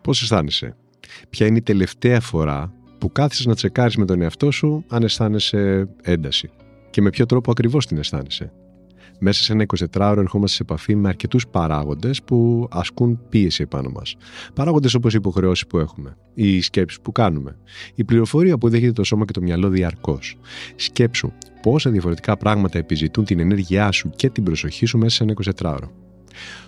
Πώς αισθάνεσαι; Ποια είναι η τελευταία φορά που κάθισες να τσεκάρεις με τον εαυτό σου αν αισθάνεσαι ένταση; Και με ποιο τρόπο ακριβώς την αισθάνεσαι; Μέσα σε ένα 24ωρο ερχόμαστε σε επαφή με αρκετούς παράγοντες που ασκούν πίεση επάνω μας. Παράγοντες όπως οι υποχρεώσεις που έχουμε, οι σκέψεις που κάνουμε, η πληροφορία που δέχεται το σώμα και το μυαλό διαρκώς. Σκέψου πόσα διαφορετικά πράγματα επιζητούν την ενέργειά σου και την προσοχή σου μέσα σε ένα 24ωρο.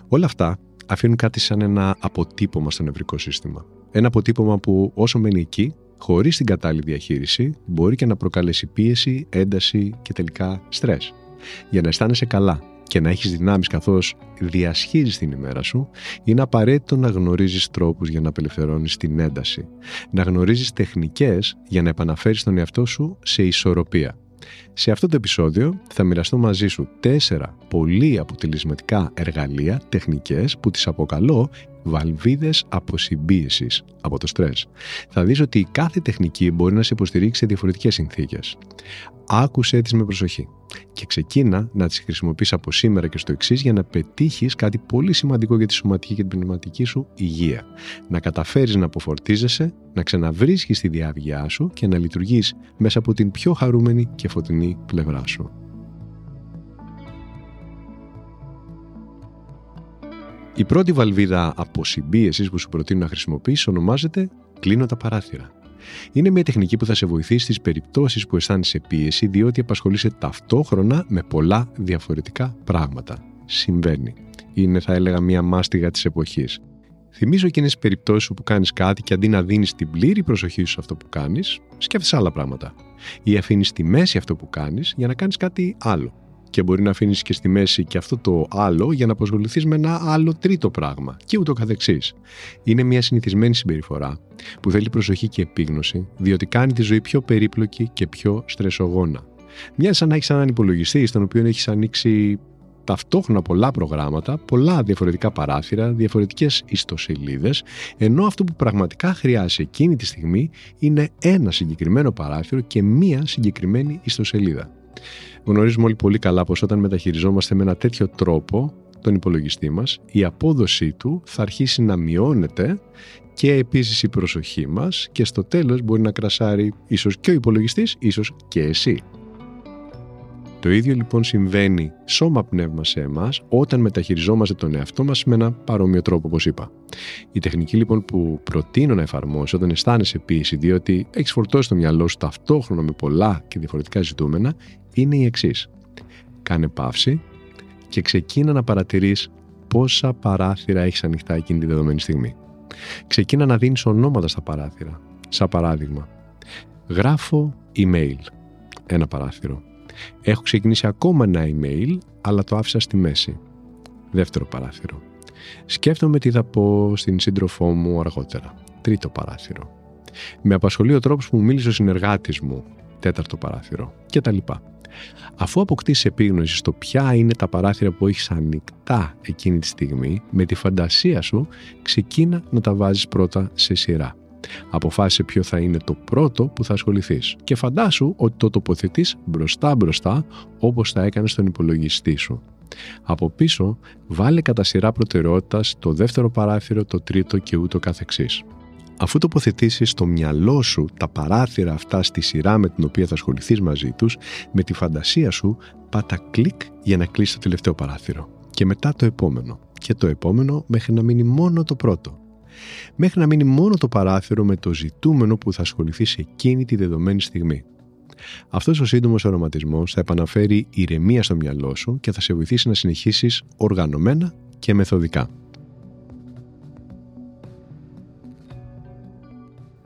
Όλα αυτά αφήνουν κάτι σαν ένα αποτύπωμα στο νευρικό σύστημα. Ένα αποτύπωμα που όσο μένει εκεί, χωρίς την κατάλληλη διαχείριση, μπορεί και να προκαλέσει πίεση, ένταση και τελικά στρες. Για να αισθάνεσαι καλά και να έχεις δυνάμεις καθώς διασχίζεις την ημέρα σου, είναι απαραίτητο να γνωρίζεις τρόπους για να απελευθερώνεις την ένταση. Να γνωρίζεις τεχνικές για να επαναφέρεις τον εαυτό σου σε ισορροπία. Σε αυτό το επεισόδιο θα μοιραστώ μαζί σου τέσσερα πολύ αποτελεσματικά εργαλεία, τεχνικές που τις αποκαλώ βαλβίδες αποσυμπίεσης από το στρες. Θα δεις ότι κάθε τεχνική μπορεί να σε υποστηρίξει σε διαφορετικές συνθήκες. Άκουσέ τις με προσοχή και ξεκίνα να τις χρησιμοποιείς από σήμερα και στο εξής για να πετύχεις κάτι πολύ σημαντικό για τη σωματική και την πνευματική σου υγεία. Να καταφέρεις να αποφορτίζεσαι, να ξαναβρίσκεις τη διάβγειά σου και να λειτουργείς μέσα από την πιο χαρούμενη και φωτεινή πλευρά σου. Η πρώτη βαλβίδα αποσυμπίεσης που σου προτείνω να χρησιμοποιήσεις ονομάζεται «Κλείνω τα παράθυρα». Είναι μια τεχνική που θα σε βοηθήσει στις περιπτώσεις που αισθάνεσαι πίεση διότι απασχολείσαι ταυτόχρονα με πολλά διαφορετικά πράγματα. Συμβαίνει. Είναι θα έλεγα μια μάστιγα της εποχής. Θυμίζω εκείνες τις περιπτώσεις που κάνεις κάτι και αντί να δίνεις την πλήρη προσοχή σου σε αυτό που κάνεις, σκέφτεσαι άλλα πράγματα. Ή αφήνεις στη μέση αυτό που κάνεις για να κάνεις κάτι άλλο και μπορεί να αφήνεις και στη μέση και αυτό το άλλο για να αποσχοληθείς με ένα άλλο τρίτο πράγμα και ούτω καθεξής. Είναι μια συνηθισμένη συμπεριφορά που θέλει προσοχή και επίγνωση, διότι κάνει τη ζωή πιο περίπλοκη και πιο στρεσογόνα. Μια σαν να έχεις έναν υπολογιστή, στον οποίο έχεις ανοίξει ταυτόχρονα πολλά προγράμματα, πολλά διαφορετικά παράθυρα, διαφορετικές ιστοσελίδες, ενώ αυτό που πραγματικά χρειάζεται εκείνη τη στιγμή είναι ένα συγκεκριμένο παράθυρο και μία συγκεκριμένη ιστοσελίδα. Γνωρίζουμε όλοι πολύ καλά πως όταν μεταχειριζόμαστε με ένα τέτοιο τρόπο τον υπολογιστή μας, η απόδοσή του θα αρχίσει να μειώνεται και επίσης η προσοχή μας και στο τέλος μπορεί να κρασάρει ίσως και ο υπολογιστής, ίσως και εσύ. Το ίδιο λοιπόν συμβαίνει σώμα πνεύμα σε εμάς όταν μεταχειριζόμαστε τον εαυτό μας με ένα παρόμοιο τρόπο, όπως είπα. Η τεχνική λοιπόν που προτείνω να εφαρμόσει όταν αισθάνεσαι πίεση, διότι έχεις φορτώσει το μυαλό σου ταυτόχρονα με πολλά και διαφορετικά ζητούμενα, είναι η εξής. Κάνε παύση και ξεκίνα να παρατηρείς πόσα παράθυρα έχεις ανοιχτά εκείνη τη δεδομένη στιγμή. Ξεκίνα να δίνεις ονόματα στα παράθυρα. Σαν παράδειγμα, γράφω email. Ένα παράθυρο Έχω ξεκινήσει ακόμα ένα email, αλλά το άφησα στη μέση. Δεύτερο παράθυρο. Σκέφτομαι τι θα πω στην σύντροφό μου αργότερα. Τρίτο παράθυρο. Με απασχολεί ο τρόπος που μου μίλησε ο συνεργάτης μου. Τέταρτο παράθυρο. Και τα λοιπά. Αφού αποκτήσει επίγνωση στο ποια είναι τα παράθυρα που έχεις ανοιχτά εκείνη τη στιγμή, με τη φαντασία σου ξεκίνα να τα βάζεις πρώτα σε σειρά. Αποφάσισε ποιο θα είναι το πρώτο που θα ασχοληθείς. Και φαντάσου ότι το τοποθετείς μπροστά μπροστά όπως θα έκανες στον υπολογιστή σου. Από πίσω βάλε κατά σειρά προτεραιότητας το δεύτερο παράθυρο, το τρίτο και ούτω καθεξής. Αφού τοποθετήσεις στο μυαλό σου τα παράθυρα αυτά στη σειρά με την οποία θα ασχοληθείς μαζί τους, με τη φαντασία σου πάτα κλικ για να κλείσεις το τελευταίο παράθυρο. Και μετά το επόμενο. Και το επόμενο μέχρι να μείνει μόνο το πρώτο μέχρι να μείνει μόνο το παράθυρο με το ζητούμενο που θα ασχοληθείς σε εκείνη τη δεδομένη στιγμή. Αυτός ο σύντομος αρωματισμός θα επαναφέρει ηρεμία στο μυαλό σου και θα σε βοηθήσει να συνεχίσεις οργανωμένα και μεθοδικά.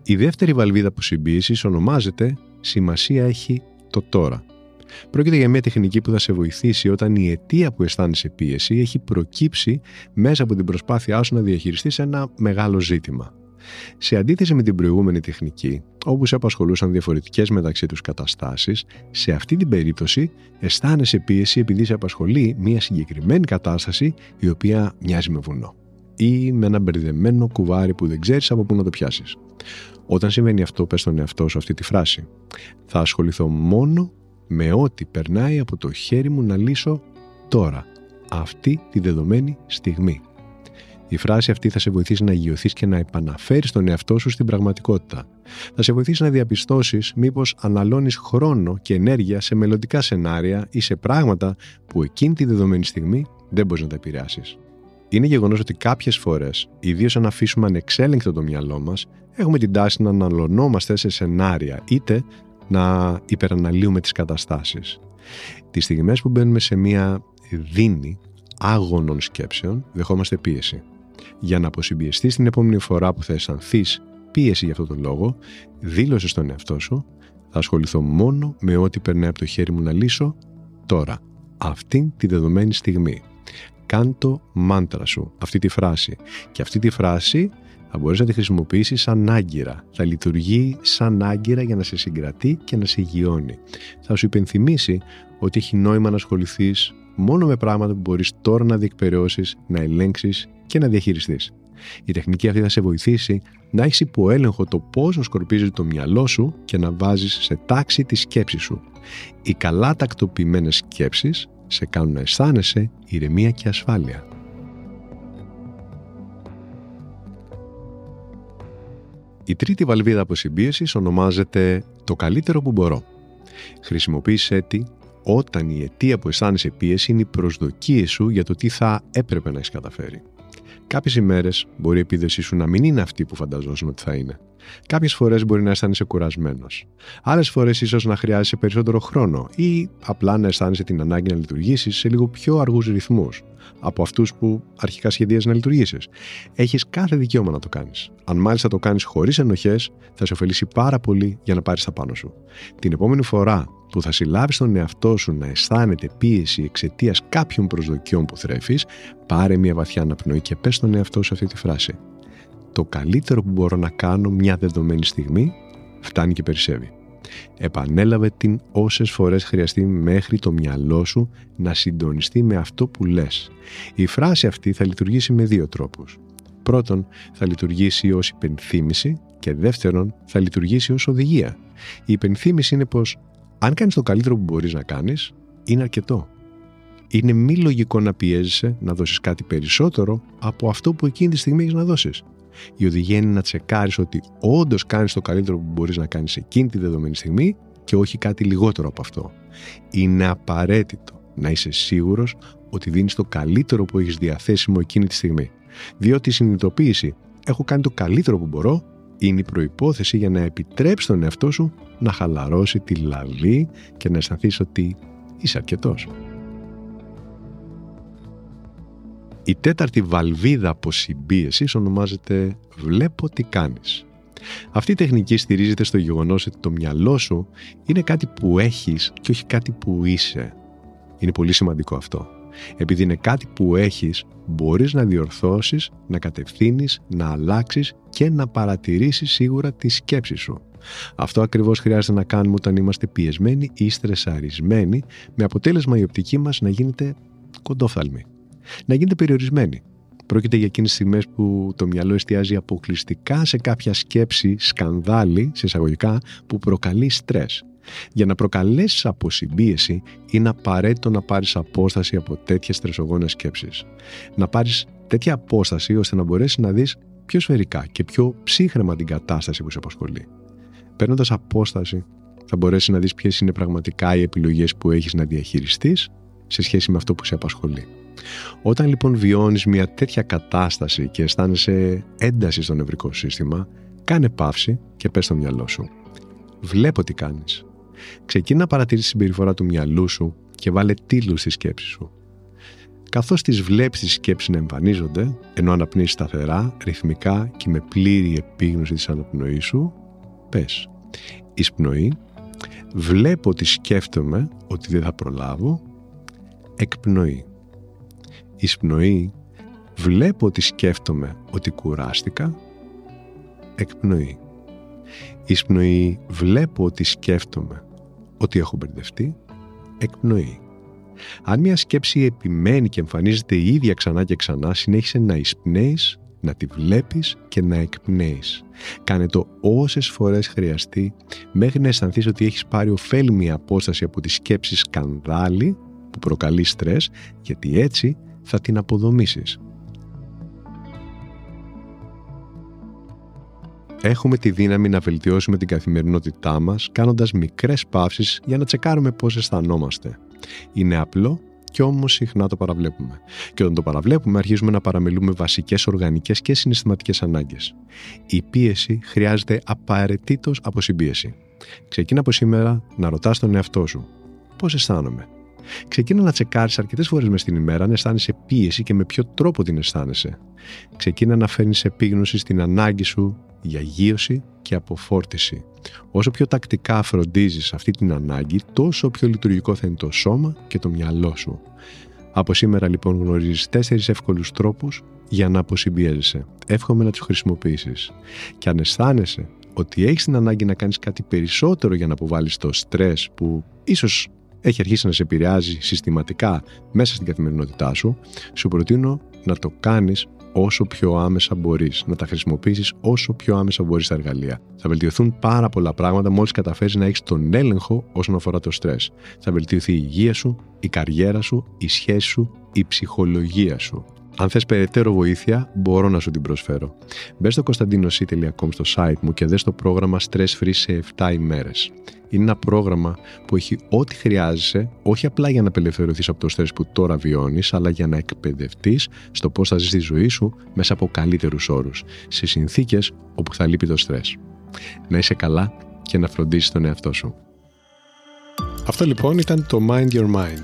Η δεύτερη βαλβίδα που συμπίεσης ονομάζεται «Σημασία έχει το τώρα». Πρόκειται για μια τεχνική που θα σε βοηθήσει όταν η αιτία που αισθάνεσαι πίεση έχει προκύψει μέσα από την προσπάθειά σου να διαχειριστείς ένα μεγάλο ζήτημα. Σε αντίθεση με την προηγούμενη τεχνική, όπου σε απασχολούσαν διαφορετικές μεταξύ τους καταστάσεις, σε αυτή την περίπτωση αισθάνεσαι πίεση επειδή σε απασχολεί μια συγκεκριμένη κατάσταση η οποία μοιάζει με βουνό ή με ένα μπερδεμένο κουβάρι που δεν ξέρεις από πού να το πιάσεις. Όταν συμβαίνει αυτό, πες στον εαυτό σου αυτή τη φράση. Θα ασχοληθώ μόνο με ό,τι περνάει από το χέρι μου να λύσω τώρα, αυτή τη δεδομένη στιγμή. Η φράση αυτή θα σε βοηθήσει να αγιωθεί και να επαναφέρεις τον εαυτό σου στην πραγματικότητα. Θα σε βοηθήσει να διαπιστώσεις μήπως αναλώνεις χρόνο και ενέργεια σε μελλοντικά σενάρια ή σε πράγματα που εκείνη τη δεδομένη στιγμή δεν μπορείς να τα επηρεάσεις. Είναι γεγονός ότι κάποιες φορές, ιδίως αν αφήσουμε ανεξέλεγκτο το μυαλό μας, έχουμε την τάση να αναλωνόμαστε σε σενάρια είτε να υπεραναλύουμε τις καταστάσεις. Τις στιγμές που μπαίνουμε σε μια δίνη άγωνων σκέψεων, δεχόμαστε πίεση. Για να αποσυμπιεστείς την επόμενη φορά που θα αισθανθείς πίεση για αυτόν τον λόγο, δήλωσε στον εαυτό σου θα ασχοληθώ μόνο με ό,τι περνάει από το χέρι μου να λύσω τώρα, αυτήν τη δεδομένη στιγμή. Κάντο μάντρα σου, αυτή τη φράση. Και αυτή τη φράση θα μπορείς να τη χρησιμοποιήσεις σαν άγκυρα. Θα λειτουργεί σαν άγκυρα για να σε συγκρατεί και να σε γιώνει. Θα σου υπενθυμίσει ότι έχει νόημα να ασχοληθείς μόνο με πράγματα που μπορείς τώρα να διεκπαιρεώσεις, να ελέγξεις και να διαχειριστείς. Η τεχνική αυτή θα σε βοηθήσει να έχεις υποέλεγχο το πόσο σκορπίζεις το μυαλό σου και να βάζεις σε τάξη τη σκέψη σου. Οι καλά τακτοποιημένες σκέψεις σε κάνουν να αισθάνεσαι ηρεμία και ασφάλεια. Η τρίτη βαλβίδα αποσυμπίεσης ονομάζεται «Το καλύτερο που μπορώ». Χρησιμοποίησέ τη όταν η αιτία που αισθάνεσαι πίεση είναι οι προσδοκίες σου για το τι θα έπρεπε να έχεις καταφέρει. Κάποιες ημέρες μπορεί η επίδεσή σου να μην είναι αυτή που φανταζόσουν ότι θα είναι. Κάποιες φορές μπορεί να αισθάνεσαι κουρασμένος. Άλλες φορές ίσως να χρειάζεσαι περισσότερο χρόνο ή απλά να αισθάνεσαι την ανάγκη να λειτουργήσεις σε λίγο πιο αργούς ρυθμούς από αυτούς που αρχικά σχεδίαζες να λειτουργήσεις. Έχεις κάθε δικαίωμα να το κάνεις. Αν μάλιστα το κάνεις χωρίς ενοχές, θα σε ωφελήσει πάρα πολύ για να πάρεις τα πάνω σου. Την επόμενη φορά που θα συλλάβεις τον εαυτό σου να αισθάνεται πίεση εξαιτίας κάποιων προσδοκιών που θρέφεις, πάρε μια βαθιά αναπνοή και πες στον εαυτό σου αυτή τη φράση. Το καλύτερο που μπορώ να κάνω μια δεδομένη στιγμή φτάνει και περισσεύει. Επανέλαβε την όσες φορές χρειαστεί μέχρι το μυαλό σου να συντονιστεί με αυτό που λες. Η φράση αυτή θα λειτουργήσει με δύο τρόπους. Πρώτον, θα λειτουργήσει ως υπενθύμηση και δεύτερον, θα λειτουργήσει ως οδηγία. Η υπενθύμηση είναι πως αν κάνεις το καλύτερο που μπορείς να κάνεις, είναι αρκετό. Είναι μη λογικό να πιέζεσαι να δώσεις κάτι περισσότερο από αυτό που εκείνη τη στιγμή έχεις να δώσεις. Η οδηγία είναι να τσεκάρεις ότι όντως κάνεις το καλύτερο που μπορείς να κάνεις εκείνη τη δεδομένη στιγμή και όχι κάτι λιγότερο από αυτό. Είναι απαραίτητο να είσαι σίγουρος ότι δίνεις το καλύτερο που έχεις διαθέσιμο εκείνη τη στιγμή. Διότι η συνειδητοποίηση έχω κάνει το καλύτερο που μπορώ είναι η προϋπόθεση για να επιτρέψεις τον εαυτό σου να χαλαρώσει τη λαβή και να αισθανθείς ότι είσαι αρκετός. Η τέταρτη βαλβίδα αποσυμπίεσης ονομάζεται «Βλέπω τι κάνεις». Αυτή η τεχνική στηρίζεται στο γεγονός ότι το μυαλό σου είναι κάτι που έχεις και όχι κάτι που είσαι. Είναι πολύ σημαντικό αυτό. Επειδή είναι κάτι που έχεις, μπορείς να διορθώσεις, να κατευθύνεις, να αλλάξεις και να παρατηρήσεις σίγουρα τη σκέψη σου. Αυτό ακριβώς χρειάζεται να κάνουμε όταν είμαστε πιεσμένοι ή στρεσαρισμένοι, με αποτέλεσμα η οπτική μας να γίνεται κοντόφθαλμη να γίνεται περιορισμένη. Πρόκειται για εκείνες τις στιγμές που το μυαλό εστιάζει αποκλειστικά σε κάποια σκέψη, σκανδάλι, σε εισαγωγικά, που προκαλεί στρες. Για να προκαλέσεις αποσυμπίεση είναι απαραίτητο να πάρεις απόσταση από τέτοιες στρεσογόνες σκέψεις. Να πάρεις τέτοια απόσταση ώστε να μπορέσεις να δεις πιο σφαιρικά και πιο ψύχρεμα την κατάσταση που σε απασχολεί. Παίρνοντας απόσταση θα μπορέσεις να δεις ποιες είναι πραγματικά οι επιλογές που έχεις να διαχειριστείς σε σχέση με αυτό που σε απασχολεί. Όταν λοιπόν βιώνεις μια τέτοια κατάσταση και αισθάνεσαι ένταση στο νευρικό σύστημα, κάνε παύση και πες στο μυαλό σου. Βλέπω τι κάνεις. Ξεκίνα να παρατηρείς τη συμπεριφορά του μυαλού σου και βάλε τίλους στη σκέψη σου. Καθώς τις βλέπεις τις σκέψεις να εμφανίζονται, ενώ αναπνείς σταθερά, ρυθμικά και με πλήρη επίγνωση της αναπνοής σου, πες «Εισπνοή, Βλέπω ότι σκέφτομαι ότι δεν θα προλάβω. Εκπνοή. Εισπνοή. Βλέπω ότι σκέφτομαι ότι κουράστηκα. Εκπνοή. Εισπνοή. Βλέπω ότι σκέφτομαι ότι έχω μπερδευτεί. Εκπνοή. Αν μια σκέψη επιμένει και εμφανίζεται η ίδια ξανά και ξανά, συνέχισε να εισπνέεις να τη βλέπεις και να εκπνέεις. Κάνε το όσες φορές χρειαστεί μέχρι να αισθανθείς ότι έχεις πάρει ωφέλιμη απόσταση από τη σκέψη σκανδάλη που προκαλεί στρες γιατί έτσι θα την αποδομήσεις. Έχουμε τη δύναμη να βελτιώσουμε την καθημερινότητά μας κάνοντας μικρές παύσεις για να τσεκάρουμε πώς αισθανόμαστε. Είναι απλό και όμως συχνά το παραβλέπουμε. Και όταν το παραβλέπουμε αρχίζουμε να παραμελούμε βασικές οργανικές και συναισθηματικές ανάγκες. Η πίεση χρειάζεται απαραίτητος από συμπίεση. Ξεκίνα από σήμερα να ρωτάς τον εαυτό σου πώς αισθάνομαι; Ξεκίνα να τσεκάρεις αρκετές φορές μες στην ημέρα αν αισθάνεσαι πίεση και με ποιο τρόπο την αισθάνεσαι. Ξεκίνα να φέρνεις επίγνωση στην ανάγκη σου για γύρωση και αποφόρτιση. Όσο πιο τακτικά φροντίζεις αυτή την ανάγκη, τόσο πιο λειτουργικό θα είναι το σώμα και το μυαλό σου. Από σήμερα λοιπόν γνωρίζεις τέσσερις εύκολους τρόπους για να αποσυμπιέζεσαι. Εύχομαι να τους χρησιμοποιήσεις. Και αν αισθάνεσαι ότι έχεις την ανάγκη να κάνεις κάτι περισσότερο για να αποβάλεις το στρες που ίσως έχει αρχίσει να σε επηρεάζει συστηματικά μέσα στην καθημερινότητά σου, σου προτείνω να το κάνεις όσο πιο άμεσα μπορείς, να τα χρησιμοποιήσεις όσο πιο άμεσα μπορείς τα εργαλεία. Θα βελτιωθούν πάρα πολλά πράγματα μόλις καταφέρεις να έχεις τον έλεγχο όσον αφορά το στρες. Θα βελτιωθεί η υγεία σου, η καριέρα σου, η σχέση σου, η ψυχολογία σου. Αν θες περαιτέρω βοήθεια, μπορώ να σου την προσφέρω. Μπες στο κωνσταντίνοσy.com στο site μου και δες το πρόγραμμα Stress Free σε 7 ημέρες. Είναι ένα πρόγραμμα που έχει ό,τι χρειάζεσαι, όχι απλά για να απελευθερωθείς από το στρες που τώρα βιώνεις, αλλά για να εκπαιδευτείς στο πώς θα ζεις τη ζωή σου μέσα από καλύτερους όρους, σε συνθήκες όπου θα λείπει το στρες. Να είσαι καλά και να φροντίσεις τον εαυτό σου. Αυτό λοιπόν ήταν το Mind Your Mind.